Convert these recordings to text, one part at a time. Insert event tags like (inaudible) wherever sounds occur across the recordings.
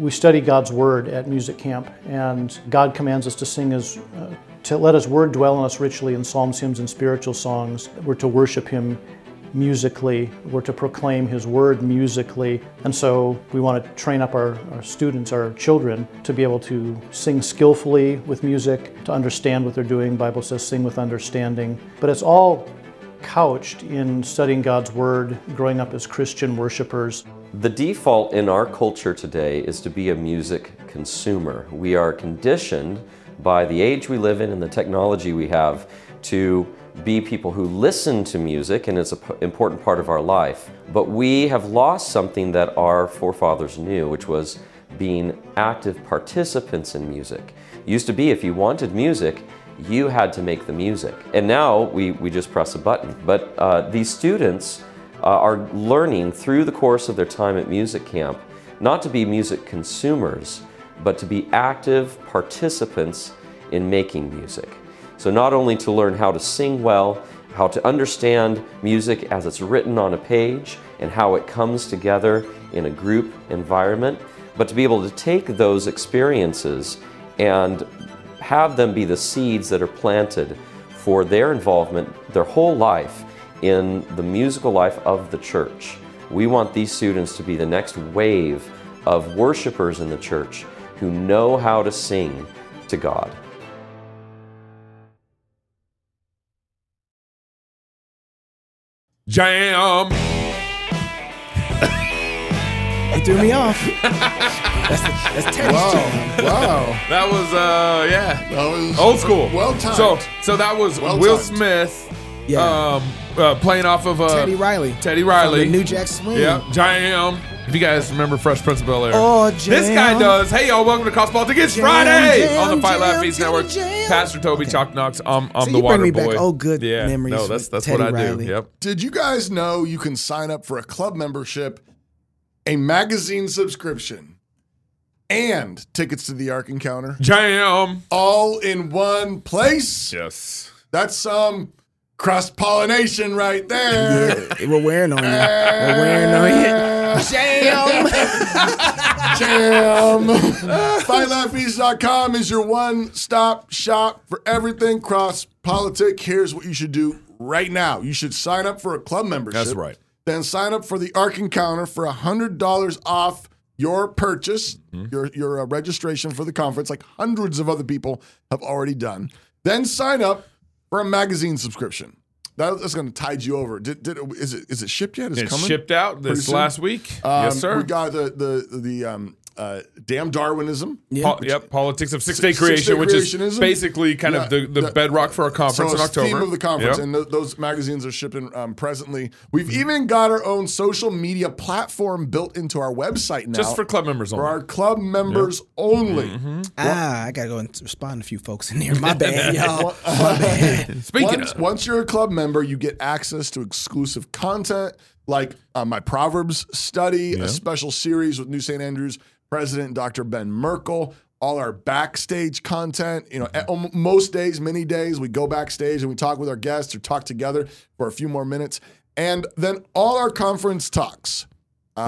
we study God's Word at music camp, and God commands us to sing His, uh, to let His Word dwell in us richly in psalms, hymns, and spiritual songs. We're to worship Him musically, we're to proclaim His Word musically, and so we want to train up our, our students, our children, to be able to sing skillfully with music, to understand what they're doing. Bible says, sing with understanding. But it's all couched in studying God's Word, growing up as Christian worshipers. The default in our culture today is to be a music consumer. We are conditioned by the age we live in and the technology we have to be people who listen to music and it's an important part of our life. But we have lost something that our forefathers knew, which was being active participants in music. It used to be if you wanted music, you had to make the music. And now we, we just press a button. But uh, these students uh, are learning through the course of their time at music camp not to be music consumers, but to be active participants in making music. So, not only to learn how to sing well, how to understand music as it's written on a page and how it comes together in a group environment, but to be able to take those experiences and have them be the seeds that are planted for their involvement their whole life in the musical life of the church. We want these students to be the next wave of worshipers in the church who know how to sing to God. Jam! He threw me off. (laughs) That's, the, that's (laughs) Teddy's Wow. jam. Wow. That was uh yeah. That was Old school. Well timed. So so that was Well Will timed. Smith Yeah. um uh, playing off of uh Teddy Riley. Teddy Riley. The New Jack Swing. Yeah, Jam. If you guys remember Fresh Prince of Bel Air. Oh, This guy does. Hey, y'all, welcome to Cross Politics. It's Jam, Friday jam, on the Fight Laugh jam, Feast Network. jam. Pastor Toby Okay. Chalk Knox. I'm, I'm So the you bring water me boy. back old good yeah, memories No, that's that's Teddy what I Riley. do. Yep. Did you guys know you can sign up for a club membership, a magazine subscription, and tickets to the Ark Encounter Jam. all in one place? Yes. That's some cross pollination right there. Yeah, we're wearing on you. We're wearing on you. Jam. Jam. FightLaughFeast.com is your one stop shop for everything cross politic. Here's what you should do right now you should sign up for a club membership. That's right. Then sign up for the Ark Encounter for $100 off your purchase, Mm-hmm. your, your uh, registration for the conference, like hundreds of other people have already done. Then sign up for a magazine subscription. That, that's going to tide you over. Did, did, is, it, is it shipped yet? Is it It's coming? shipped out this last week. Um, yes, sir. We got the the the um, uh, damn Darwinism. Yeah. Po- yep, politics of six day Six-day creation, which is basically kind Yeah, of the, the that- bedrock for our conference so in October. theme of the conference, Yep. and th- those magazines are shipping um, presently. We've even got our own social media platform built into our website now, just for club members only. for only. our club members only. Mm-hmm. Ah, I gotta go and respond to a few folks in here. My bad, (laughs) y'all. My bad. (laughs) Speaking Once, of, once you're a club member, you get access to exclusive content like uh, my Proverbs study, a special series with New St. Andrews President Dr. Ben Merkle, all our backstage content. You know, most days, many days, we go backstage and we talk with our guests or talk together for a few more minutes. And then all our conference talks.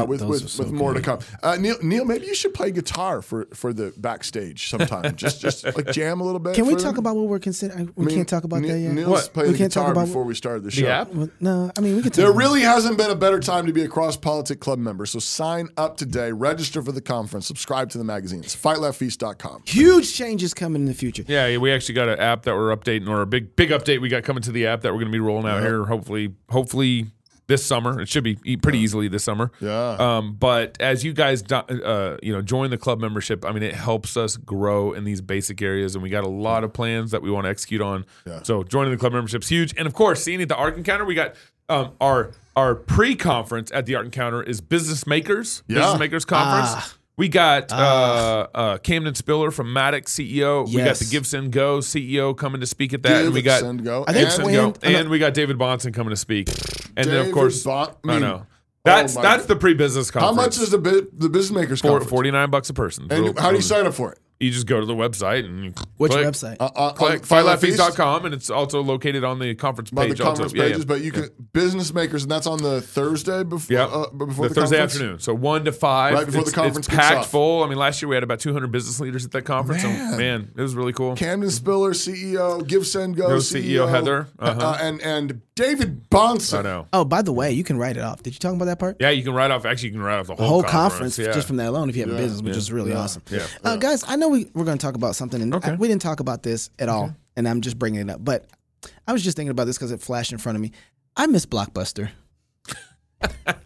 Uh, with with, so with more to come, uh, Neil. Neil, maybe you should play guitar for for the backstage sometime. (laughs) just just like jam a little bit. Can we talk them. about what we're considering? We I mean, can't talk about Neil- that yet. Neil's What? playing We the can't talk about- before we started the show. the app? Well, no, I mean we can. Talk There about- really hasn't been a better time to be a cross politic club member. So sign up today, register for the conference, subscribe to the magazines. FightLaughFeast.com. huge changes coming in the future. Yeah, yeah, we actually got an app that we're updating, or a big big update we got coming to the app that we're going to be rolling out here. Hopefully, hopefully this summer. It should be e- pretty easily this summer. Yeah. Um, but as you guys, do- uh, you know, join the club membership, I mean, it helps us grow in these basic areas, and we got a lot of plans that we want to execute on. Yeah. So joining the club membership is huge, and of course, seeing at the Ark Encounter, we got. Um, our our pre-conference at the Ark Encounter is Business Makers, Yeah. Business Makers Conference. We got uh, uh, Camden Spiller from Maddox CEO. We got Yes. the GiveSendGo CEO coming to speak at that, and we got Send, Go. I think And- Send when- Go, and we got David Bahnsen coming to speak, and then of David course Bon- I I mean, know that's my that's God. the pre-business conference. how conference. much is the bu- the business makers Four- conference? 49 bucks a person? and how do you sign up for it? You just go to the website and you Which click, website? Uh, uh, Click on Fight Laugh Feast, fightlaughfeast.com and it's also located on the conference by page. the conference also. Pages, yeah. but you can business makers, and that's on the Thursday before Yeah, uh, before the, the, Thursday conference? afternoon. So one to five. Right before the conference It's packed off. full. I mean, last year we had about 200 business leaders at that conference. Man. So man, it was really cool. Camden Spiller, CEO, Give Send Go, Go CEO, CEO, Heather. uh, Uh-huh. and and David Bahnsen. I know. Oh, by the way, you can write it off. Did you talk about that part? Yeah, you can write off. Actually, you can write off the The whole, whole conference, yeah. just from that alone, if you have a business, which is really awesome. Yeah. Uh, guys, I know we, we're going to talk about something, and Okay. I- we didn't talk about this at all, and I'm just bringing it up. But I was just thinking about this because it flashed in front of me. I miss Blockbuster.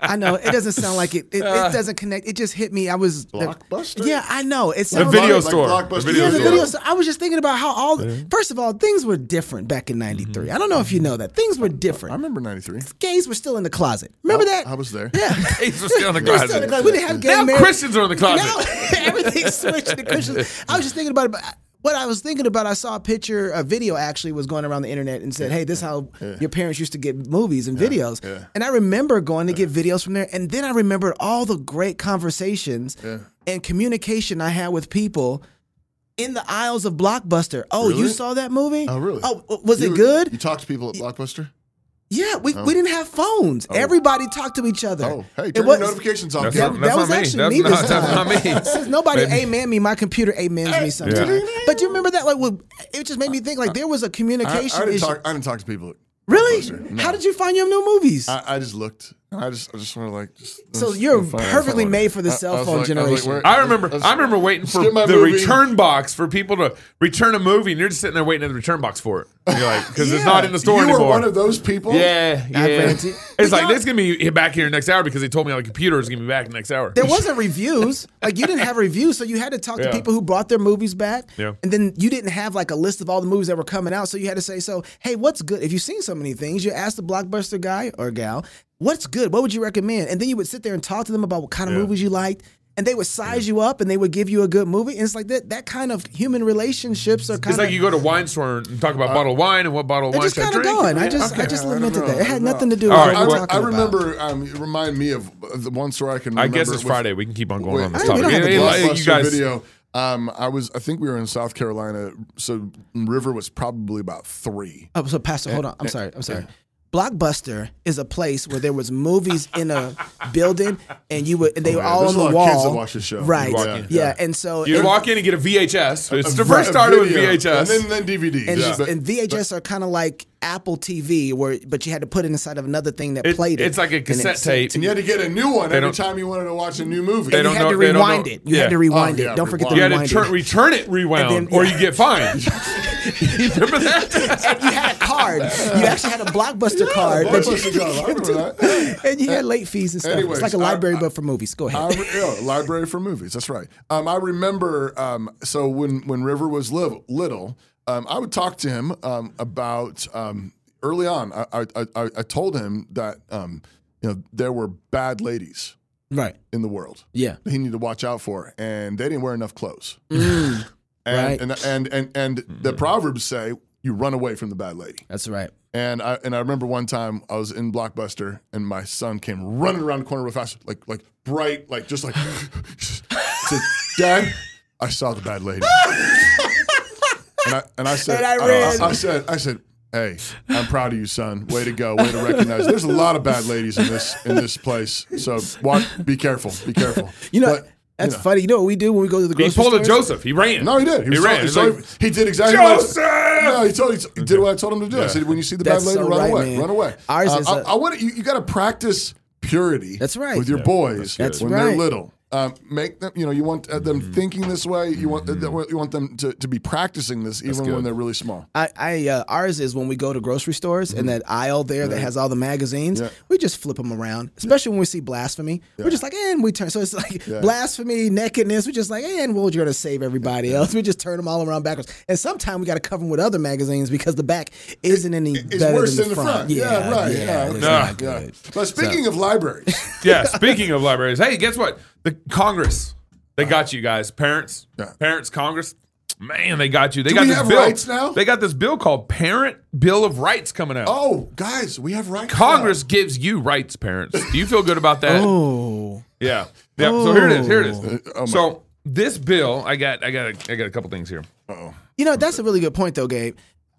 I know it doesn't sound like it. It, Uh. it doesn't connect. It just hit me. I was Blockbuster? Yeah, I know. It the sounds video like, store. Blockbuster. The video yeah, the store. video. So I was just thinking about how all. First of all, things were different back in '93. I don't know if you know that things were different. I remember '93. Gays were still in the closet. Remember that? I was there. yeah. (laughs) Gays were still in the They were still in the closet. closet. We didn't have gay Now marriage. Christians are in the closet. Now (laughs) everything's switched to Christians. I was just thinking about it. But what I was thinking about, I saw a picture, a video actually was going around the internet and said, "Hey, this is how your parents used to get movies and videos." And I remember going to get videos from there, and then I remembered all the great conversations and communication I had with people. In the aisles of Blockbuster. Oh, you saw that movie? Oh, really? Oh, was You- it good? You talked to people at Blockbuster? Yeah, we, we oh. didn't have phones. Oh. Everybody talked to each other. Oh, hey, It turn was- your notifications off. That's Gary. that was not me. actually That's me not- this that's time. not me. (laughs) Since nobody Baby. amen me, my computer amens me sometimes. Yeah. But you remember that? Like, well, it just made me think. Like, there was a communication I didn't issue. talk. I didn't talk to people. really? No. How did you find your new movies? I, I just looked. And I just, I just want to like. Just, So you're I find- I perfectly find- made for the I- I cell was phone like- I like, generation. I remember. let's- I remember waiting for the movie. return box for people to return a movie, and you're just sitting there waiting at the return box for it. You're like, because it's not in the store You were anymore. one of those people. yeah, yeah. ran It's like y'all- this gonna be back here next hour because they told me on the computer is gonna be back next hour. there wasn't reviews. Like you didn't have reviews, so you had to talk to people who brought their movies back. Yeah. And then you didn't have like a list of all the movies that were coming out, so you had to say, "So, hey, what's good?" If you've seen so many things, you ask the blockbuster guy or gal, "What's good? What would you recommend?" And then you would sit there and talk to them about what kind of Yeah. movies you liked. And they would size you up, and they would give you a good movie. And it's like that. That kind of human relationships are kind of It's like you go to wine store and talk about uh, bottle of wine and what bottle of they're wine just I kind of drink. going. I Yeah, just, I okay. just I don't lamented know, that. It had nothing to do All with right, what I, we're well, talking I about. remember. Um, you remind me of uh, the one story I can. Remember. I guess it's with- Friday. We can keep on going Wait, on this I mean, we topic. don't have to Hey, do hey, Blockbuster you guys, video. Um, I was. I think we were in South Carolina. So River was probably about three. Oh, so Pastor, eh, hold on. I'm eh, sorry. I'm eh. sorry. Blockbuster is a place where there was movies in a building, and you would, and they were all there's on a the lot of wall. kids that watch this show. right? walk Yeah, in. yeah. And so you and, walk in and get a VHS. It's the first vi- started with VHS. and then, then DVDs. and, Yeah. and VHS are kind of like Apple TV, where but you had to put it inside of another thing that It- played it. it's like a cassette sent tape. And you you. had to get a new one every time you wanted to watch a new movie. They And you don't had know- to they don't rewind know- it. You oh, yeah. had to rewind Oh, yeah, it. Don't forget to you had rewind to turn, it. return it rewound, And then- or yeah. you get fined. (laughs) you (laughs) remember that? and you had a card. You actually had a blockbuster card. that you- card, I remember that. and you had late fees and stuff. Anyways, it's like a library, I- but for movies. Go ahead. I yeah, library for movies. That's right. Um, I remember. Um, so when when River was little, little um, I would talk to him um, about um, early on. I, I, I, I told him that um, you know there were bad ladies right. in the world Yeah. he needed to watch out for, and they didn't wear enough clothes. Mm. And, right. and and and and the mm. proverbs say you run away from the bad lady. That's right. And I and I remember one time I was in Blockbuster and my son came running around the corner real fast, like like bright, like just like (laughs) said, Dad, I saw the bad lady. and I and I said And I ran. I, said I said, Hey, I'm proud of you, son. Way to go. Way to recognize. There's a lot of bad ladies in this in this place. So watch, be careful. Be careful. You know, But, that's know. funny. You know what we do when we go to the He grocery pulled a stores? Joseph. He ran. No, he did. He, He ran. so- He's so like, he did exactly what I- Joseph! No, he told he did what I told him to do. I said, when you see the That's bad lady, so run right, away, man. run away. Ours Uh, is I, a- I want you. You got to practice purity. That's right. With your boys That's when right. they're little. Um, make them. You know, you want uh, them thinking this way. You want uh, you want them to, to be practicing this even when they're really small. I, I uh, ours is when we go to grocery stores and that aisle there that has all the magazines. Yeah. We just flip them around, especially when we see blasphemy. We're just like, and we turn. So it's like blasphemy, nakedness. We're just like, and we're going to save everybody else. We just turn them all around backwards. And sometimes we got to cover them with other magazines because the back isn't any It's better worse than than the front. Yeah, right. Yeah, Yeah, it's okay. not good. But speaking of libraries, (laughs) yeah. Speaking of libraries, hey, guess what? The Congress, they got you guys, parents, Yeah. parents, Congress. Man, they got you. They Do got we this have bill. rights now? They got this bill called Parent Bill of Rights coming out. oh guys, we have rights. Congress gives you rights, parents. Do you feel good about that? Oh, Yeah. Yeah. So here it is. Here it is. oh, oh my- so this bill, I got, I got, a, I got a couple things here. You know, that's a really good point, though, Gabe.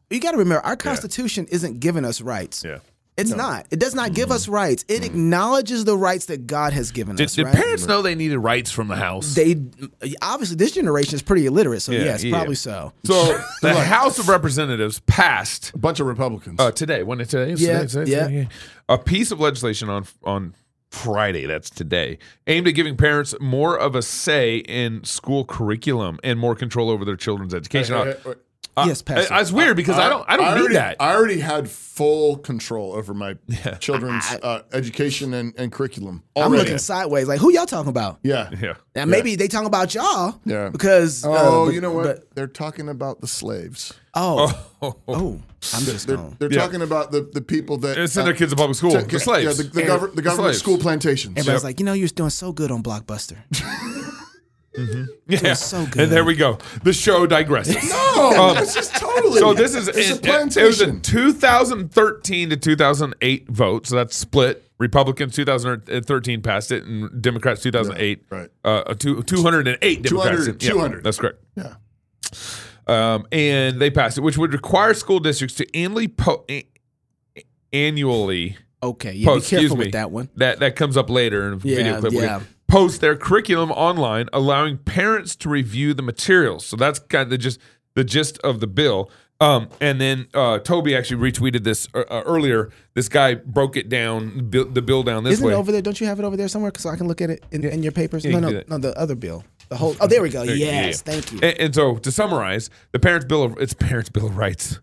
You got to remember, our Constitution isn't giving us rights. Yeah. It's not. It does not give us rights. It acknowledges the rights that God has given Did, us. did right? parents know they needed rights from the house? They obviously this generation is pretty illiterate, so Yeah, yes, yeah. probably so. so (laughs) the House of Representatives passed A bunch of Republicans. uh, today. When it today? Yeah, today, it's yeah. today, A piece of legislation on on Friday. That's today, aimed at giving parents more of a say in school curriculum and more control over their children's education. Hey, Uh, hey, wait. yes, Pastor. It's weird because I, don't. I don't need already, that. I already had full control over my (laughs) children's uh, education and, and curriculum. I'm Already. looking sideways, like who y'all talking about? Yeah. yeah. Now maybe they talking about y'all. Yeah. Because uh, Oh, but- you know what? but- They're talking about the slaves. oh, oh, I'm just They're, going. they're Yeah. talking about the, the people that And send their kids to public school. t- the slaves. Yeah, the, the, And- gover- the government slaves. school plantations. Everybody's like, you know, you're doing so good on Blockbuster. (laughs) yeah. so good. And there we go. The show digresses. No, this is totally. So this is it, a it- it was a 2013 to 2008 vote, so that's split. Republicans 2013 passed it, and Democrats 2008. Yeah, right. Uh, a two, 208 Democrats. 200, Yeah, 200. that's correct. yeah. Um, and they passed it, which would require school districts to annually po- annually Okay, yeah, post. be careful excuse me, with that one. That that comes up later in a Yeah, video clip. We're yeah. Post their curriculum online, allowing parents to review the materials. So that's kind of the just the gist of the bill. Um, and then uh, Toby actually retweeted this uh, uh, earlier. This guy broke it down, bu- the bill down this Isn't way. it over there? Don't you have it over there somewhere? So I can look at it in, in your papers. Yeah, no, you no, can do that. no, the other bill. The whole. Oh, there we go. Yes, thank you. And, and so, to summarize, the parents' bill of it's parents' bill of rights.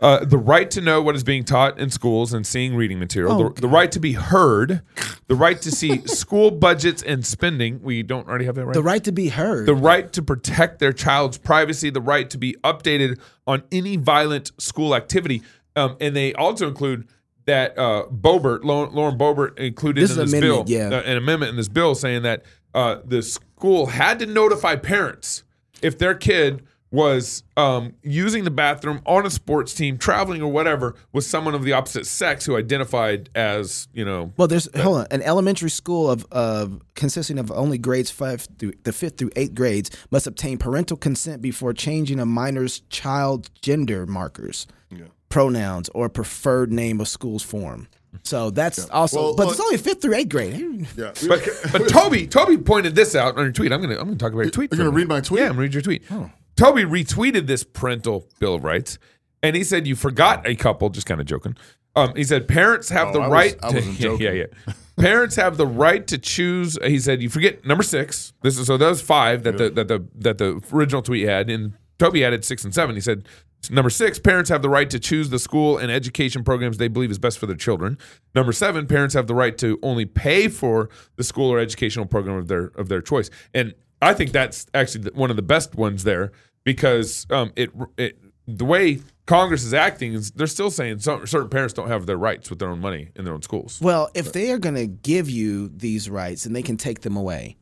Uh, the right to know what is being taught in schools and seeing reading material. Oh, the, the right to be heard. The right to see (laughs) school budgets and spending. We don't already have that right. the right to be heard. the right to protect their child's privacy, the right to be updated on any violent school activity, um, and they also include that uh, Boebert, Lauren, Boebert, included This in this amendment, bill, yeah. uh, an amendment in this bill saying that uh, the school had to notify parents if their kid was um, using the bathroom on a sports team, traveling or whatever, with someone of the opposite sex who identified as, you know, Well, there's hold on. An elementary school of of consisting of only grades five through the fifth through eighth grades must obtain parental consent before changing a minor's child gender markers, pronouns, or preferred name of school's form. So that's also, Well, but look- it's only fifth through eighth grade. Yeah. (laughs) but (laughs) but Toby Toby pointed this out on your tweet. I'm gonna I'm gonna talk about your tweet. You're gonna read my tweet? Yeah, I'm gonna read your tweet. Toby retweeted this parental bill of rights, and he said you forgot a couple. Just kind of joking. Um, he said parents have Oh, the I was- right. I to, wasn't (laughs) yeah, joking. yeah, yeah. parents have the right to choose. He said you forget number six. This is so those five that the that the that the original tweet had, and Toby added six and seven. He said. Number six, parents have the right to choose the school and education programs they believe is best for their children. Number seven, parents have the right to only pay for the school or educational program of their of their choice. And I think that's actually one of the best ones there because um, it it the way Congress is acting is they're still saying some, certain parents don't have their rights with their own money in their own schools. Well, if they are going to give you these rights, and they can take them away.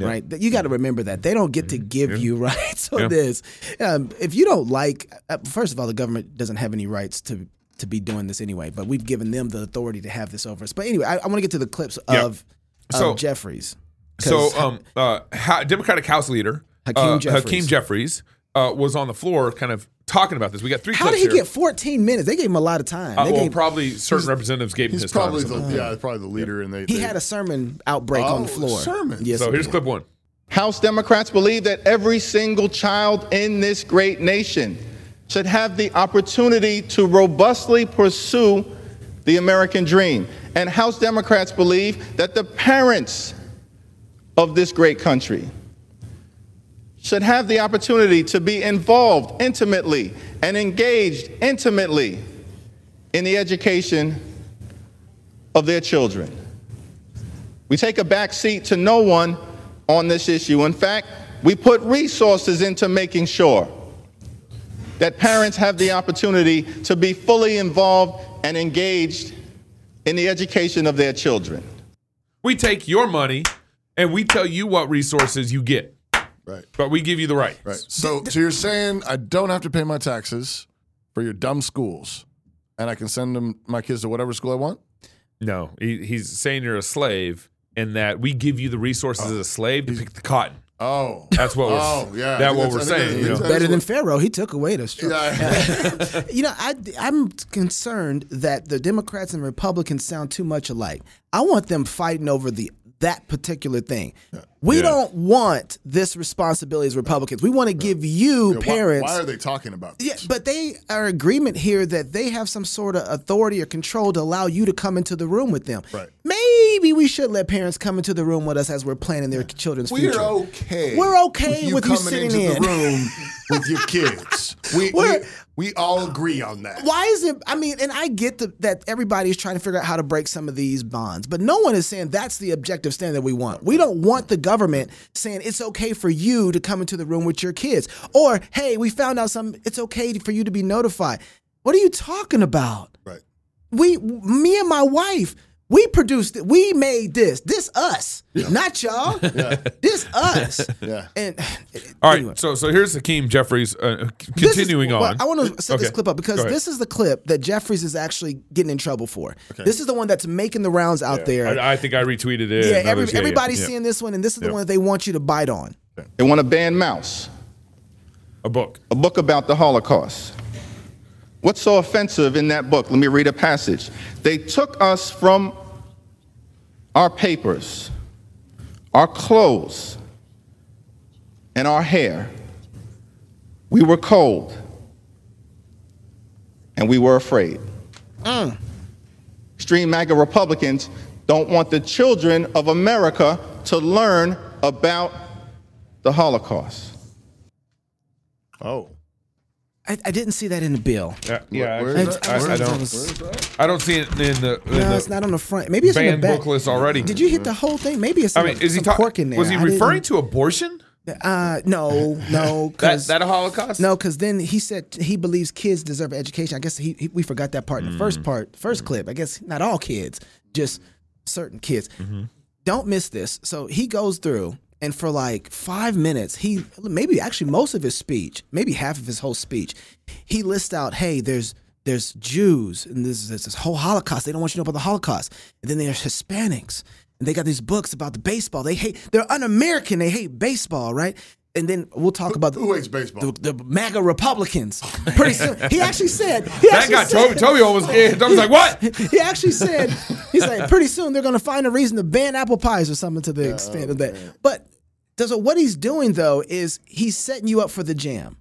Right, you got to remember that they don't get to give you rights on Yeah. this. Um, if you don't like, uh, first of all, the government doesn't have any rights to to be doing this anyway. But we've given them the authority to have this over us. But anyway, I, I want to get to the clips Yeah. of, of So- Jeffries. So, um, uh, Democratic House Leader Hakeem uh, Jeffries. Hakeem Jeffries uh, was on the floor, kind of talking about this. We got three. how did he here. get 14 minutes? They gave him a lot of time. Uh, They well, gave- probably certain representatives gave him He's his probably so- the yeah, probably the leader, and they he they- had a sermon outbreak on the Oh, floor. sermon. Yes. So here's did. clip one. House Democrats believe that every single child in this great nation should have the opportunity to robustly pursue the American dream. And House Democrats believe that the parents of this great country should have the opportunity to be involved intimately and engaged intimately in the education of their children. We take a back seat to no one on this issue. In fact, we put resources into making sure that parents have the opportunity to be fully involved and engaged in the education of their children. We take your money and we tell you what resources you get, right. but we give you the right. Right. So, so you're saying I don't have to pay my taxes for your dumb schools, and I can send them my kids to whatever school I want? No, he, he's saying you're a slave and that we give you the resources as a slave to pick the cotton. Oh, That's what we're. Oh, yeah. I That's what we're that's- I think saying. You know? Better than Pharaoh. He took away the straw. Yeah. (laughs) you know, I, I'm concerned that the Democrats and Republicans sound too much alike. I want them fighting over the that particular thing. We Yeah. don't want this responsibility as Republicans. We want to give you Yeah, why- parents. Why, are they talking about this? yeah, but they are agreement here that they have some sort of authority or control to allow you to come into the room with them. Right. Maybe we should let parents come into the room with us as we're planning their children's We're future. okay. We're okay you with you coming sitting into in. the room (laughs) with your kids. We, we We're- all agree on that. Why is it? I mean, and I get the, that everybody's trying to figure out how to break some of these bonds, but no one is saying that's the objective standard that we want. We don't want the government saying it's okay for you to come into the room with your kids, or hey, we found out something. It's okay for you to be notified. What are you talking about? Right. We, me and my wife, we produced it. We made this. This us, not y'all. (laughs) This us. (laughs) Yeah. And (sighs) All right. anyway. So so here's Hakeem Jeffries uh, This is- continuing well, on. I want to set this clip up because this is the clip that Jeffries is actually getting in trouble for. This is the one that's making the rounds out there. I, I think I retweeted it. yeah, every, yeah, everybody's yeah. seeing this one, and this is the Yeah. one that they want you to bite on. They want to ban Maus, a book. a book about the Holocaust. What's so offensive in that book? Let me read a passage. They took us from our papers, our clothes, and our hair. We were cold, and we were afraid. Mm. Extreme MAGA Republicans don't want the children of America to learn about the Holocaust. Oh. I, I didn't see that in the bill. Yeah, yeah. Where actually, that? I, I Where is don't. I don't see it in the, in No, the it's not on the front. Maybe it's in the banned back. book list already. Did you hit the whole thing? Maybe it's I mean, is he some talking? pork in there. Was he I didn't- referring to abortion? Uh, no, no, (laughs) That because that a Holocaust? no, because then he said he believes kids deserve education. I guess he, he we forgot that part in the mm. first part, 1st mm-hmm. clip. I guess not all kids, just certain kids. Mm-hmm. Don't miss this. So he goes through, and for like five minutes, he maybe actually most of his speech, maybe half of his whole speech, he lists out, hey, there's there's Jews and there's, there's this whole Holocaust. They don't want you to know about the Holocaust. And then there's Hispanics. And they got these books about the baseball. They hate, they're un American. They hate baseball, right? And then we'll talk about Who hates baseball? the, the MAGA Republicans. Pretty soon, (laughs) he actually said. He That actually got said, Toby. Toby almost. Toby was like, "What?" (laughs) He actually said, he's like, pretty soon they're going to find a reason to ban apple pies or something to the extent of that. But so what he's doing though is he's setting you up for the jam.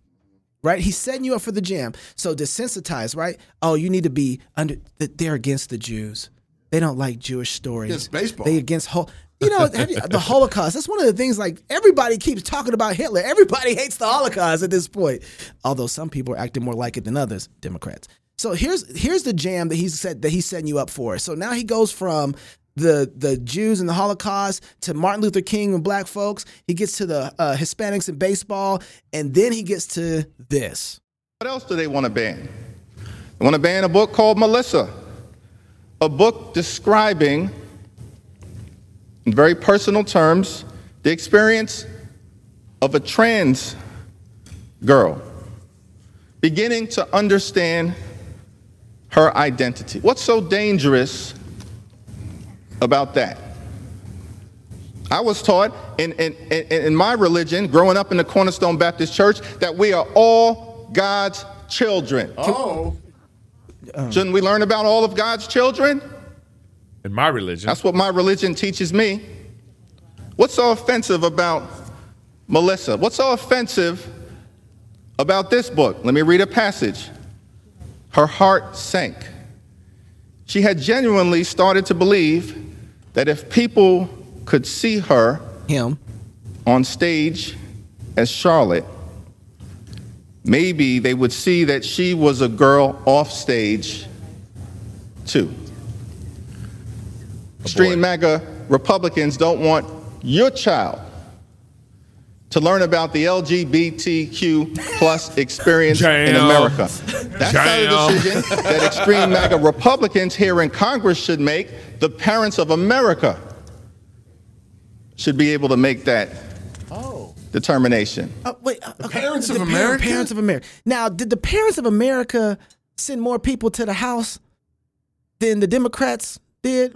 Right, he's setting you up for the jam. So desensitized, right? Oh, you need to be under. that They're against the Jews. They don't like Jewish stories. Against baseball. They against whole. You know, you- the Holocaust. That's one of the things. Like everybody keeps talking about Hitler. Everybody hates the Holocaust at this point. Although some people are acting more like it than others, Democrats. So here's here's the jam that he's set that he's setting you up for. So now he goes from the the Jews and the Holocaust to Martin Luther King and black folks. He gets to the uh, Hispanics and baseball, and then he gets to this. What else do they want to ban? They want to ban a book called Melissa, a book describing, in very personal terms, the experience of a trans girl beginning to understand her identity. What's so dangerous about that? I was taught in, in, in, in my religion, growing up in the Cornerstone Baptist Church, that we are all God's children. Oh. Uh-huh. Shouldn't we learn about all of God's children? In my religion, That's what my religion teaches me. What's so offensive about Melissa? What's so offensive about this book? Let me read a passage. Her heart sank. She had genuinely started to believe that if people could see her Him. on stage as Charlotte, maybe they would see that she was a girl off stage too. Extreme MAGA Republicans don't want your child to learn about the LGBTQ plus (laughs) experience in America. (laughs) That's not a decision that extreme MAGA Republicans here in Congress should make. The parents of America should be able to make that determination. Oh, wait, uh, okay. parents of The par- America? Parents of America. Now, did the parents of America send more people to the House than the Democrats did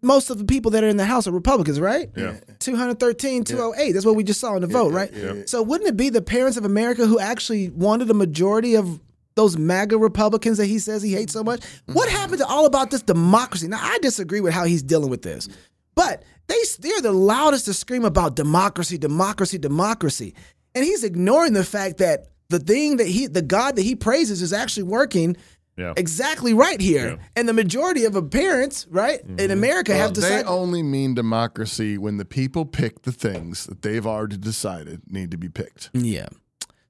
most of the people that are in the House are Republicans, right? Yeah. 213, 208. That's what we just saw in the vote, right? Yeah. So wouldn't it be the parents of America who actually wanted a majority of those MAGA Republicans that he says he hates so much? What mm-hmm. happened to all about this democracy? Now, I disagree with how he's dealing with this, but they, they're the loudest to scream about democracy, democracy, democracy. And he's ignoring the fact that the thing that he, the God that he praises is actually working Yeah. exactly right here. And the majority of parents, right, in mm-hmm. America Well, have they only mean democracy when the people pick the things that they've already decided need to be picked. Yeah.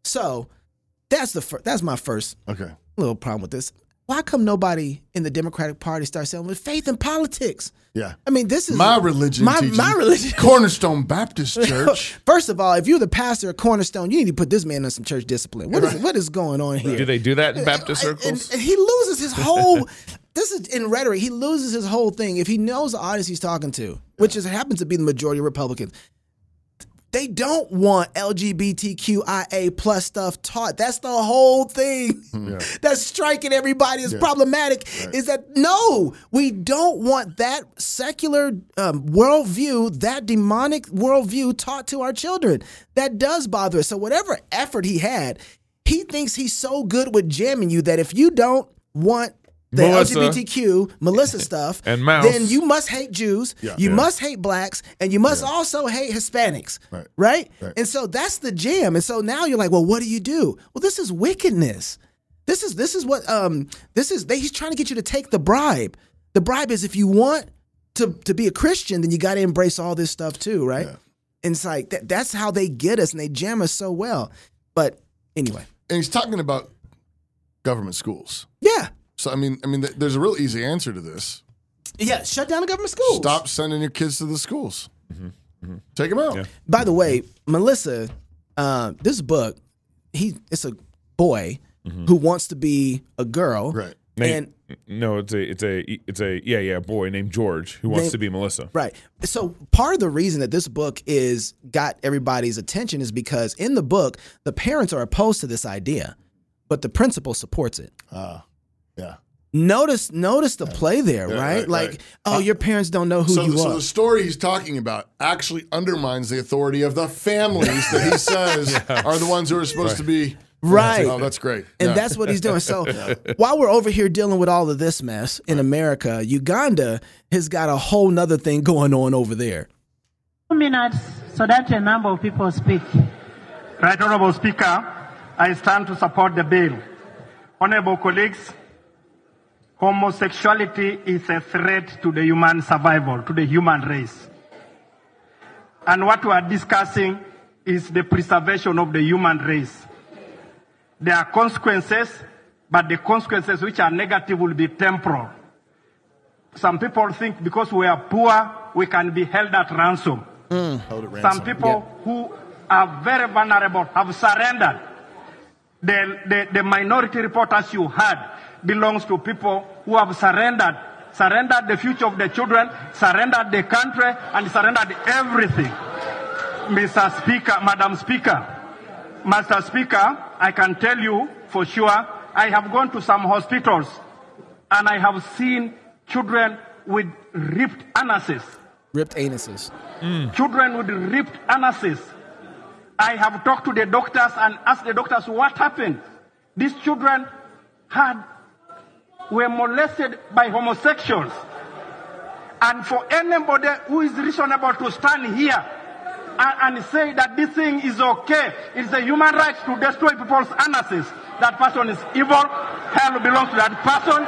So that's the fir- that's my first Okay. little problem with this. Why come nobody in the Democratic Party starts saying with faith in politics? Yeah. I mean, this is My religion. My, teaches- my religion. (laughs) Cornerstone Baptist (laughs) Church. First of all, if you're the pastor of Cornerstone, you need to put this man in some church discipline. What is what is going on here? Do they do that in Baptist And- circles? And, and he loses his whole. this is in rhetoric. He loses his whole thing if he knows the audience he's talking to, which is happens to be the majority of Republicans. They don't want LGBTQIA plus stuff taught. That's the whole thing. (laughs) That's striking everybody as problematic. Is that no, we don't want that secular um, worldview, that demonic worldview taught to our children. That does bother us. So whatever effort he had, he thinks he's so good with jamming you that if you don't want the Melissa. LGBTQ Melissa stuff, And Maus. then you must hate Jews, you Yeah. must hate blacks, and you must also hate Hispanics. Right. Right? Right. And so that's the jam. And so now you're like, well, what do you do? Well, this is wickedness. This is this is what um this is they, he's trying to get you to take the bribe. The bribe is if you want to to be a Christian, then you got to embrace all this stuff too, right? And it's like that, that's how they get us and they jam us so well. But anyway, and he's talking about government schools. yeah. So I mean, I mean, th- there's a real easy answer to this. Yeah, shut down the government schools. Stop sending your kids to the schools. Mm-hmm, mm-hmm. Take them out. By the way, Melissa, uh, this book, he it's a boy mm-hmm. who wants to be a girl, Right. Name- And no, it's a it's a it's a yeah yeah boy named George who wants Name- to be Melissa. right. So part of the reason that this book is got everybody's attention is because in the book the parents are opposed to this idea, but the principal supports it. Ah. Yeah. Notice notice the play there, right? right, Like, right. oh, uh, your parents don't know who So, you the, so the story he's talking about actually undermines the authority of the families that he (laughs) says are the ones who are supposed to be. Right. Oh, that's great. And Yeah. that's what he's doing. So (laughs) while we're over here dealing with all of this mess in America, Uganda has got a whole nother thing going on over there. Two minutes so that a number of people speak. Right Honorable Speaker, I stand to support the bill. Honorable colleagues, homosexuality is a threat to the human survival, to the human race. And what we are discussing is the preservation of the human race. There are consequences, but the consequences which are negative will be temporal. Some people think because we are poor, we can be held at ransom. Hmm. Held at ransom. Some people who are very vulnerable have surrendered. The, the, the minority report, as you heard, belongs to people who have surrendered. Surrendered the future of the children, surrendered the country, and surrendered everything. Mr. Speaker, Madam Speaker, Master Speaker, I can tell you for sure, I have gone to some hospitals and I have seen children with ripped anuses Ripped anuses. Mm. children with ripped anuses. I have talked to the doctors and asked the doctors what happened. These children had were molested by homosexuals. And for anybody who is reasonable to stand here and, and say that this thing is okay, it's a human right to destroy people's anuses. That person is evil. Hell belongs to that person.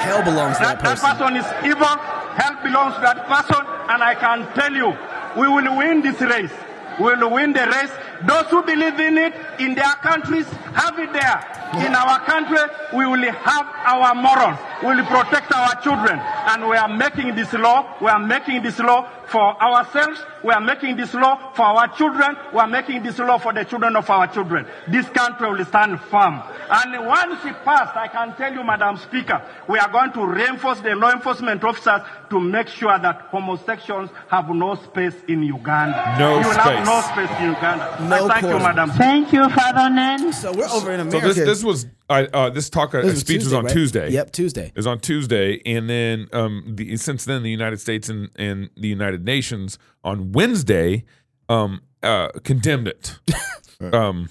Hell belongs to That, that that person. person is evil. Hell belongs to that person. And I can tell you, we will win this race. We will win the race. Those who believe in it in their countries have it there. In our country, we will have our morals. We will protect our children. And we are making this law. We are making this law for ourselves. We are making this law for our children. We are making this law for the children of our children. This country will stand firm. And once it passed, I can tell you, Madam Speaker, we are going to reinforce the law enforcement officers to make sure that homosexuals have no space in Uganda. No you space. have no space in Uganda. No I thank you, quarter. Madam Thank you, Father Nen. So we're over in So America. this this was I, uh, this talk uh, It was speech was on right? Tuesday. Yep, Tuesday. is on Tuesday, and then um, the, since then, the United States and, and the United Nations on Wednesday um, uh, condemned it. (laughs) um,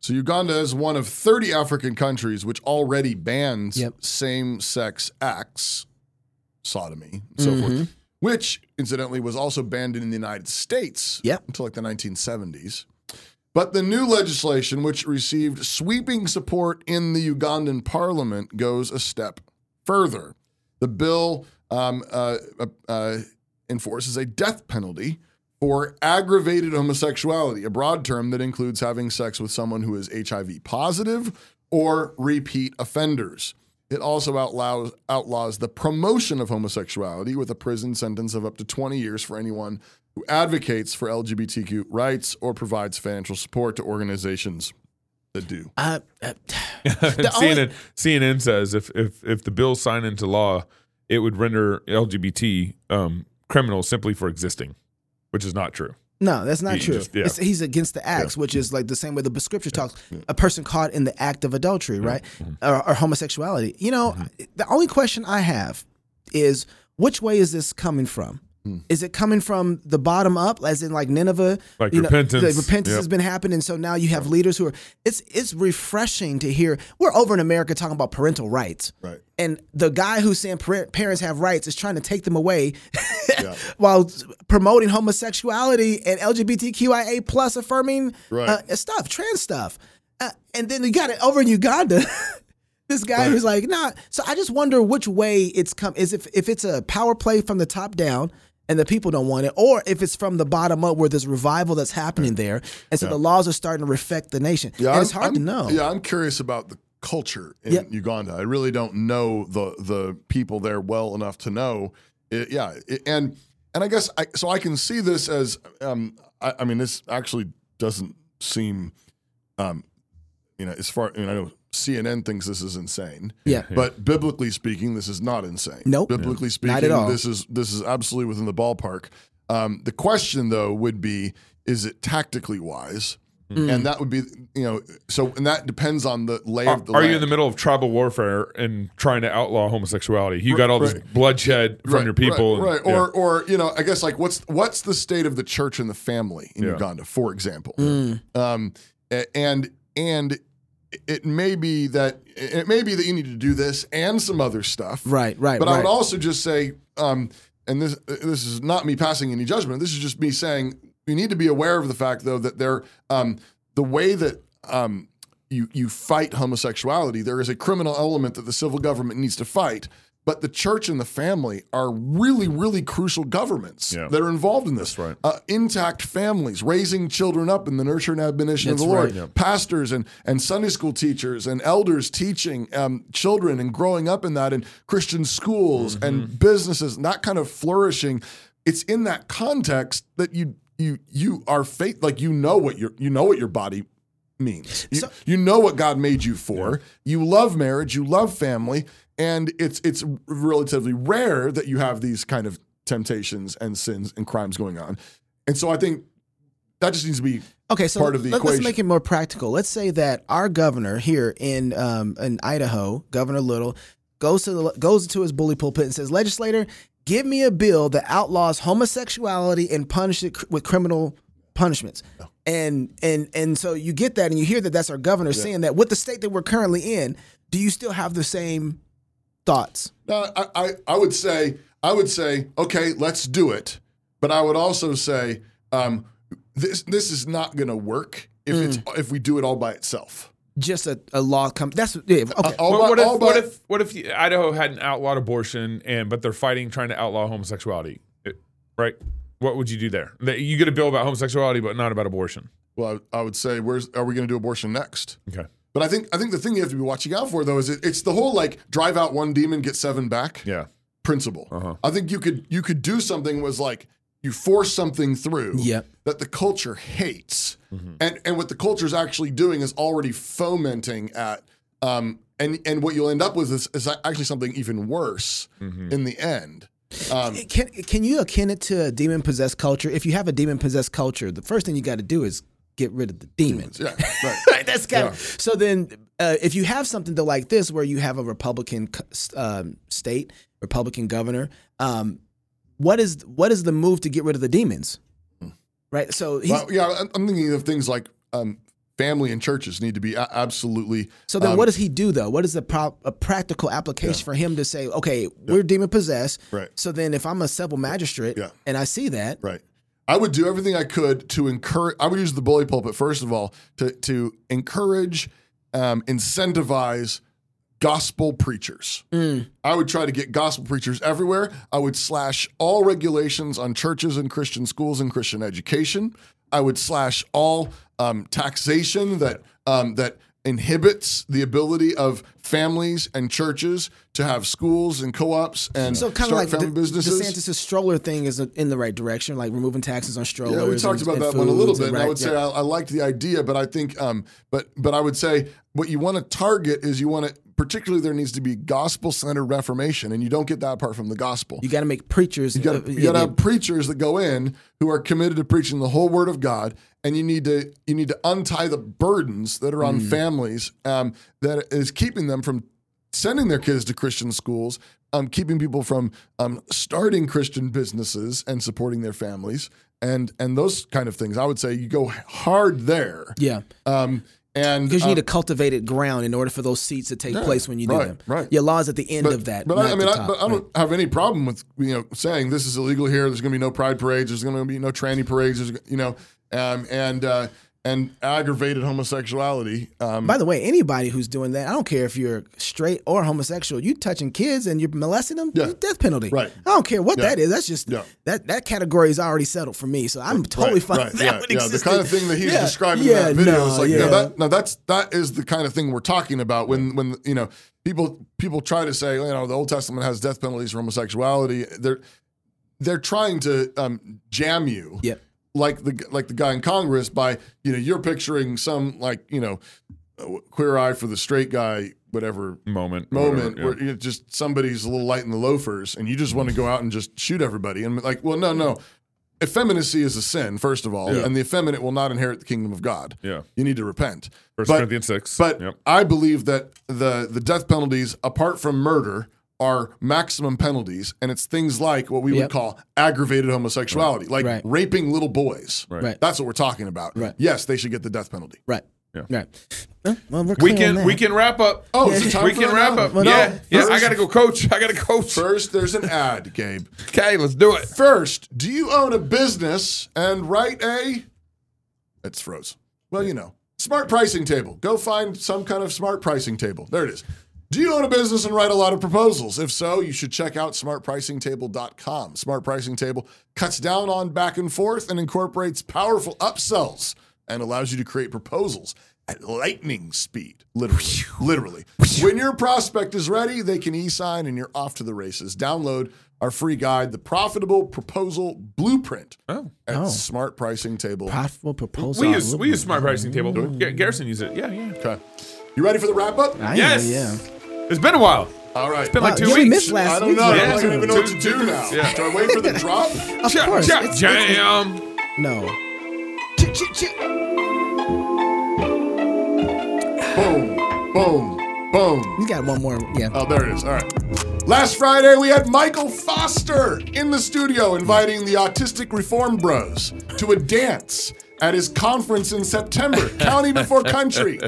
So Uganda is one of 30 African countries which already bans Yep. same-sex acts, sodomy, and so Mm-hmm. forth, which incidentally was also banned in the United States Yep. until like the 1970s. But the new legislation, which received sweeping support in the Ugandan parliament, goes a step further. The bill um, uh, uh, uh, enforces a death penalty for aggravated homosexuality, a broad term that includes having sex with someone who is HIV positive or repeat offenders. It also outlaws, outlaws the promotion of homosexuality with a prison sentence of up to 20 years for anyone who advocates for LGBTQ rights or provides financial support to organizations that do. Uh, uh, (laughs) CNN, only- CNN says if, if if the bill signed into law, it would render LGBT um, criminals simply for existing, which is not true. No, that's not He true. just- yeah. It's- he's against the acts, which is like the same way the scripture talks. A person caught in the act of adultery, right, Mm-hmm. or, or homosexuality. You know, the only question I have is which way is this coming from? Hmm. Is it coming from the bottom up, as in like Nineveh? Like you know, repentance. the repentance Yep. has been happening, so now you have leaders who are. It's it's refreshing to hear. We're over in America talking about parental rights, Right. and the guy who's saying parents have rights is trying to take them away (laughs) while promoting homosexuality and LGBTQIA plus affirming Right. uh, stuff, trans stuff. Uh, and then you got it over in Uganda. (laughs) this guy who's like, nah. So I just wonder which way it's come. Is if if it's a power play from the top down and the people don't want it, or if it's from the bottom up where there's revival that's happening there, and so the laws are starting to reflect the nation. and it's hard to I'm- know. Yeah, I'm curious about the culture in Yep. Uganda. I really don't know the the people there well enough to know. It, yeah, it- and and I guess I so I can see this as um I, I mean this actually doesn't seem um you know as far I, mean, I know CNN thinks this is insane. Yeah. But biblically speaking, this is not insane. Nope. Biblically speaking, Not at all. this is this is absolutely within the ballpark. Um, the question though would be, is it tactically wise? Mm. And that would be, you know, so and that depends on the lay of the are you in the middle of tribal warfare and trying to outlaw homosexuality? You got all this bloodshed from Right, your people, right? and- right. Or, or you know, I guess like what's what's the state of the church and the family in Yeah. Uganda, for example? Mm. Um, and and it may be that it may be that you need to do this and some other stuff, Right, right, But I would also just say, um, and this this is not me passing any judgment. This is just me saying you need to be aware of the fact, though, that there um, the way that um, you you fight homosexuality, there is a criminal element that the civil government needs to fight. But the church and the family are really, really crucial governments Yeah. that are involved in this. That's right. Uh, intact families, raising children up in the nurture and admonition That's of the Lord, right. pastors and, and Sunday school teachers and elders teaching um, children and growing up in that, and Christian schools Mm-hmm. and businesses, and that kind of flourishing. It's in that context that you you you are faith like you know what your you know what your body means. You, So- you know what God made you for. You love marriage. You love family, and it's it's relatively rare that you have these kind of temptations and sins and crimes going on. And so I think that just needs to be Okay, so part of the let, us make it more practical. Let's say that our governor here in um, in Idaho, Governor Little, goes to the, goes into his bully pulpit and says, "Legislator, give me a bill that outlaws homosexuality and punish it cr- with criminal punishments." And and and so you get that, and you hear that that's our governor saying that. With the state that we're currently in, do you still have the same thoughts? No, I, I, I would say I would say okay, let's do it. But I would also say um, this this is not going to work if it's Mm. if we do it all by itself. Just a, a law come. That's yeah. Okay. All What, by- what if, all what if what if Idaho hadn't outlawed abortion and but they're fighting trying to outlaw homosexuality, It- right? What would you do there? You get a bill about homosexuality but not about abortion. Well, I, I would say where's are we going to do abortion next? Okay. But I think I think the thing you have to be watching out for though is it, it's the whole like drive out one demon get seven back Yeah. principle. Uh-huh. I think you could you could do something was like you force something through Yep. that the culture hates, Mm-hmm. and and what the culture is actually doing is already fomenting at. Um, and and what you'll end up with is, is actually something even worse Mm-hmm. in the end. Um, Can can you akin it to a demon possessed culture? If you have a demon possessed culture, the first thing you got to do is get rid of the demons. yeah, (laughs) right. Right, that's kind of so. Then uh, if you have something though like this, where you have a Republican um, state, Republican governor, um, what is what is the move to get rid of the demons? Right. So he's, Well, yeah, I'm- thinking of things like um, family and churches need to be absolutely. so then um, what does he do though? What is the pro- a practical application for him to say, okay, we're demon possessed. Right. So then if I'm a civil magistrate Yeah. and I see that, Right. I would do everything I could to encourage. I would use the bully pulpit first of all to to encourage, um, incentivize gospel preachers. I would try to get gospel preachers everywhere. I would slash all regulations on churches and Christian schools and Christian education. I would slash all um, taxation that um, that inhibits the ability of families and churches to have schools and co-ops and so kind start of like family the, businesses. DeSantis' stroller thing is in the right direction, like removing taxes on strollers. Yeah, we talked and- about and that one a little bit. And I right, would say yeah. I, I liked the idea, but I think, um, but but I would say what you want to target is you want to, particularly there needs to be gospel centered reformation, and you don't get that apart from the gospel. you got to make preachers. You got uh, to you yeah, got to yeah. have preachers that go in who are committed to preaching the whole Word of God, and you need to you need to untie the burdens that are on Mm. families um, that is keeping them from sending their kids to Christian schools, um, keeping people from um, starting Christian businesses and supporting their families, and and those kind of things. I would say you go hard there, yeah. um, and Because you uh, need a cultivated ground in order for those seats to take Yeah, place when you do right, them. right. Your law's at the end but, of that. But I, I mean, I, but I don't have any problem with you know saying this is illegal here. There's going to be no pride parades. There's going to be no tranny parades. There's you know, um, and uh, and aggravated homosexuality. Um, By the way, anybody who's doing that, I don't care if you're straight or homosexual, you touching kids and you're molesting them, Yeah. death penalty. Right. I don't care what Yeah. that is. That's just Yeah. that that category is already settled for me. So I'm totally right, fine right, with that yeah, yeah. The kind of thing that he's Yeah, describing yeah, in that video no, is like, yeah. no, that, no, that's that is the kind of thing we're talking about when when you know people people try to say you know the Old Testament has death penalties for homosexuality. They're they're trying to um, jam you. Yep. Like the like the guy in Congress by you know you're picturing some like you know queer eye for the straight guy whatever Moment. moment whatever, yeah. where you just somebody's a little light in the loafers and you just want to go out and just shoot everybody and like well no no effeminacy is a sin first of all Yeah. and the effeminate will not inherit the kingdom of God Yeah. you need to repent First But- Corinthians six. but Yep. I believe that the the death penalties, apart from murder, are maximum penalties, and it's things like what we would call aggravated homosexuality, like Right. raping little boys. Right. Right. That's what we're talking about. Right. Yes, they should get the death penalty. Right. Yeah. Right. Well, we're we can we can wrap up. Oh, is it time we for can wrap up. Well, no. yeah, yeah. I gotta go coach. I gotta coach. First, there's an ad, Gabe. Okay, let's do it. First, do you own a business and write a? It's froze. Well, you know, smart pricing table. Go find some kind of smart pricing table. There it is. Do you own a business and write a lot of proposals? If so, you should check out smartpricingtable.com. Smart Pricing Table cuts down on back and forth and incorporates powerful upsells and allows you to create proposals at lightning speed. Literally. Literally. When your prospect is ready, they can e-sign and you're off to the races. Download our free guide, The Profitable Proposal Blueprint Oh. at oh. Smart Pricing Table. profitable proposal. We use we use smart pricing table. Garrison uses it. Yeah, yeah. Okay. You ready for the wrap up? I Yes. Am, yeah. It's been a while. All right. It's been like two yeah, we weeks. missed last I don't week. know. Yeah. I don't even know what to do now. yeah. Do I wait for the (laughs) drop? Of Cha- course. cha- It's- it's- jam. no. Boom, boom, boom. You got one more. Yeah. Oh, there it is. All right. Last Friday, we had Michael Foster in the studio inviting the Autistic Reform Bros to a dance at his conference in September, (laughs) County Before Country.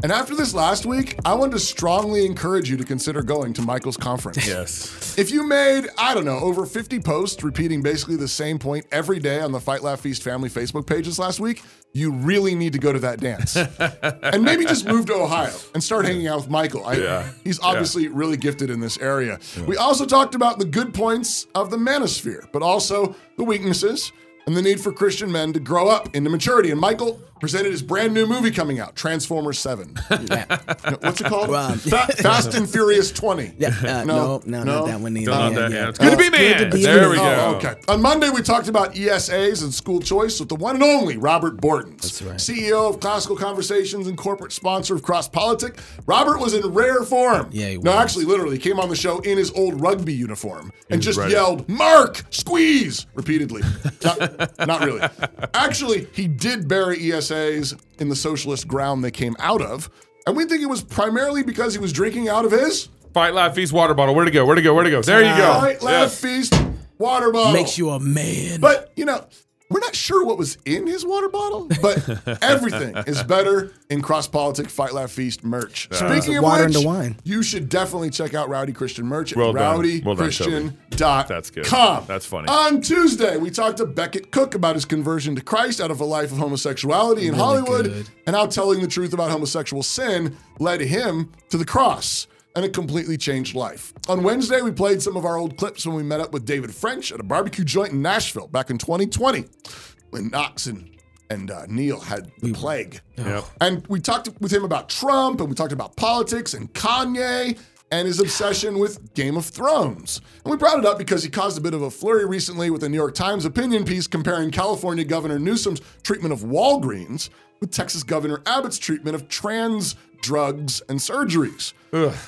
And after this last week, I want to strongly encourage you to consider going to Michael's conference. (laughs) Yes. If you made, I don't know, over 50 posts repeating basically the same point every day on the Fight Laugh Feast family Facebook pages last week, you really need to go to that dance. (laughs) and maybe just move to Ohio and start hanging out with Michael. I, Yeah. He's obviously really gifted in this area. We also talked about the good points of the manosphere, but also the weaknesses and the need for Christian men to grow up into maturity. And Michael presented his brand new movie coming out, Transformers 7. (laughs) What's it called? Well, Fa- Fast and Furious 20. Yeah, uh, no, no, not that one either. Don't Yeah, that. yeah. Yeah. It's good to be It's good to man. be There man. we go. Oh, okay. On Monday, we talked about ESAs and school choice with the one and only Robert Bortins. That's right. CEO of Classical Conversations and corporate sponsor of Cross Politic. Robert was in rare form. Yeah, he No, actually, literally, he came on the show in his old rugby uniform and just ready. yelled, Mark, squeeze, repeatedly. not, not really. (laughs) Actually, he did bury ESAs in the socialist ground they came out of. And we think it was primarily because he was drinking out of his Fight, laugh, feast, water bottle. Where to go? Where to go? Where to go? There you go. Fight, laugh, feast water bottle. Makes you a man. But, you know, we're not sure what was in his water bottle, but (laughs) everything is better in Cross Politic Fight Laugh Feast merch. Speaking of Water which, into wine. you should definitely check out Rowdy Christian merch at Well done. Well rowdychristian.com. That's good. That's funny. On Tuesday, we talked to Becket Cook about his conversion to Christ out of a life of homosexuality in Hollywood good. and how telling the truth about homosexual sin led him to the cross and it completely changed life. On Wednesday, we played some of our old clips when we met up with David French at a barbecue joint in Nashville back in 2020 when Knox and, and uh, Neil had the plague. Yep. And we talked with him about Trump and we talked about politics and Kanye and his obsession with Game of Thrones. And we brought it up because he caused a bit of a flurry recently with a New York Times opinion piece comparing California Governor Newsom's treatment of Walgreens with Texas Governor Abbott's treatment of trans drugs and surgeries.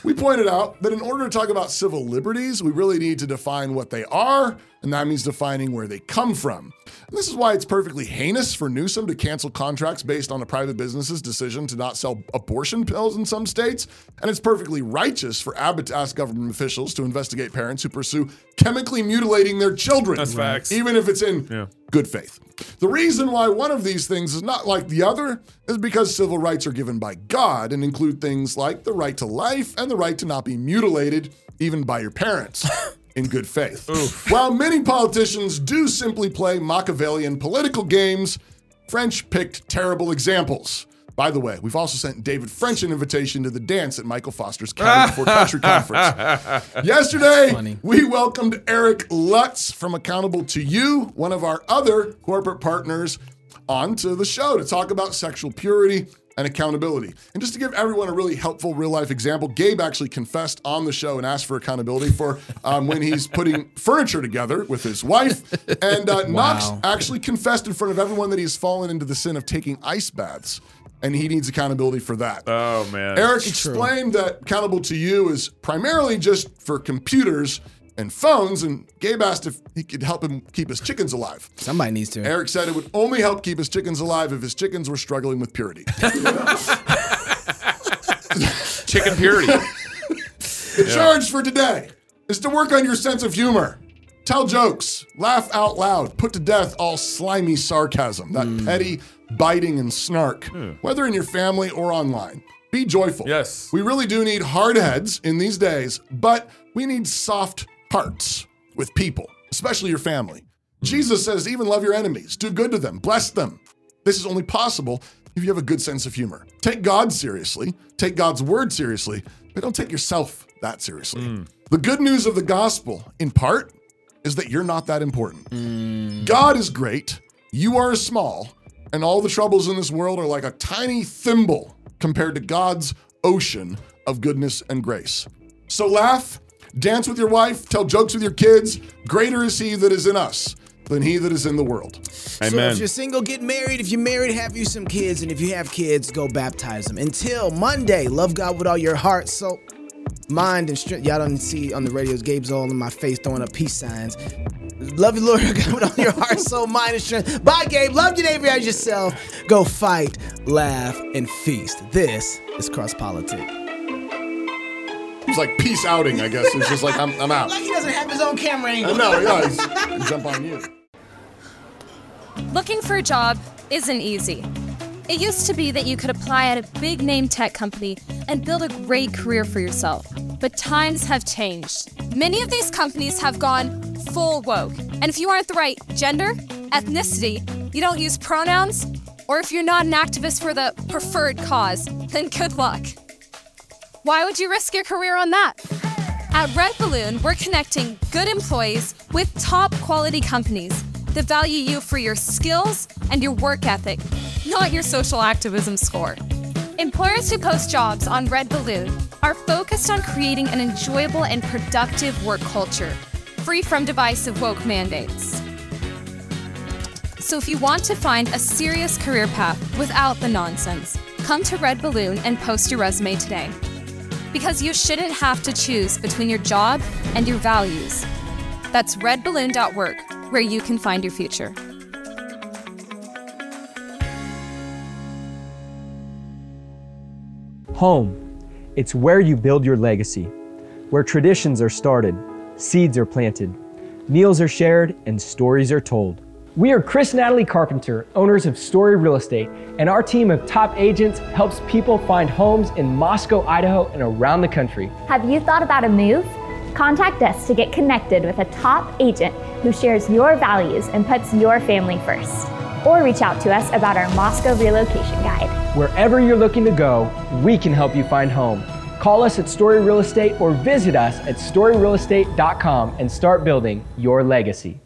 We pointed out that in order to talk about civil liberties, we really need to define what they are, and that means defining where they come from. And this is why it's perfectly heinous for Newsom to cancel contracts based on a private business's decision to not sell abortion pills in some states. And it's perfectly righteous for Abbott to ask government officials to investigate parents who pursue chemically mutilating their children. That's facts. Even if it's in Yeah. good faith. The reason why one of these things is not like the other is because civil rights are given by God and include things like the right to life and the right to not be mutilated, even by your parents. (laughs) In good faith. While many politicians do simply play Machiavellian political games, French picked terrible examples. By the way, we've also sent David French an invitation to the dance at Michael Foster's County for Country (laughs) Conference. Yesterday, we welcomed Eric Lutz from Accountable to You, one of our other corporate partners, onto the show to talk about sexual purity and accountability. And just to give everyone a really helpful real life example, Gabe actually confessed on the show and asked for accountability for um, when he's putting furniture together with his wife. And uh, (laughs) Knox actually confessed in front of everyone that he's fallen into the sin of taking ice baths. And he needs accountability for that. Oh man. Eric explained that accountable to you is primarily just for computers and phones, and Gabe asked if he could help him keep his chickens alive. Somebody needs to. Eric said it would only help keep his chickens alive if his chickens were struggling with purity. (laughs) chicken purity. The charge for today is to work on your sense of humor. Tell jokes, laugh out loud, put to death all slimy sarcasm, that Hmm. petty biting and snark, whether in your family or online. Be joyful. Yes. We really do need hard heads in these days, but we need soft hearts with people, especially your family. Jesus says, even love your enemies, do good to them, bless them. This is only possible if you have a good sense of humor. Take God seriously, take God's word seriously, but don't take yourself that seriously. Mm. The good news of the gospel, in part, is that you're not that important. Mm. God is great, you are small, and all the troubles in this world are like a tiny thimble compared to God's ocean of goodness and grace. So laugh, dance with your wife, tell jokes with your kids. Greater is he that is in us than he that is in the world. So if you're single, get married. If you're married, have you some kids. And if you have kids, go baptize them. Until Monday, love God with all your heart, soul, mind, and strength. Y'all don't see on the radios, Gabe's all in my face throwing up peace signs. Love you, Lord (laughs) God, with all your heart, soul, mind, and strength. Bye, Gabe. Love you, neighbor, as yourself. Go fight, laugh, and feast. This is Cross Politic. It's like peace outing, I guess. It's just like I'm, I'm out. Like he doesn't have his own camera I angle. know, yeah, he's- jump on you. Looking for a job isn't easy. It used to be that you could apply at a big name tech company and build a great career for yourself. But times have changed. Many of these companies have gone full woke. And if you aren't the right gender, ethnicity, you don't use pronouns, or if you're not an activist for the preferred cause, then good luck. Why would you risk your career on that? At Red Balloon, we're connecting good employees with top quality companies that value you for your skills and your work ethic, not your social activism score. Employers who post jobs on Red Balloon are focused on creating an enjoyable and productive work culture, free from divisive woke mandates. So if you want to find a serious career path without the nonsense, come to Red Balloon and post your resume today. Because you shouldn't have to choose between your job and your values. That's redballoon.work, where you can find your future. Home. It's where you build your legacy, where traditions are started, seeds are planted, meals are shared, and stories are told. We are Chris and Natalie Carpenter, owners of Story Real Estate, and our team of top agents helps people find homes in Moscow, Idaho, and around the country. Have you thought about a move? Contact us to get connected with a top agent who shares your values and puts your family first. Or reach out to us about our Moscow relocation guide. Wherever you're looking to go, we can help you find home. Call us at Story Real Estate or visit us at storyrealestate.com and start building your legacy.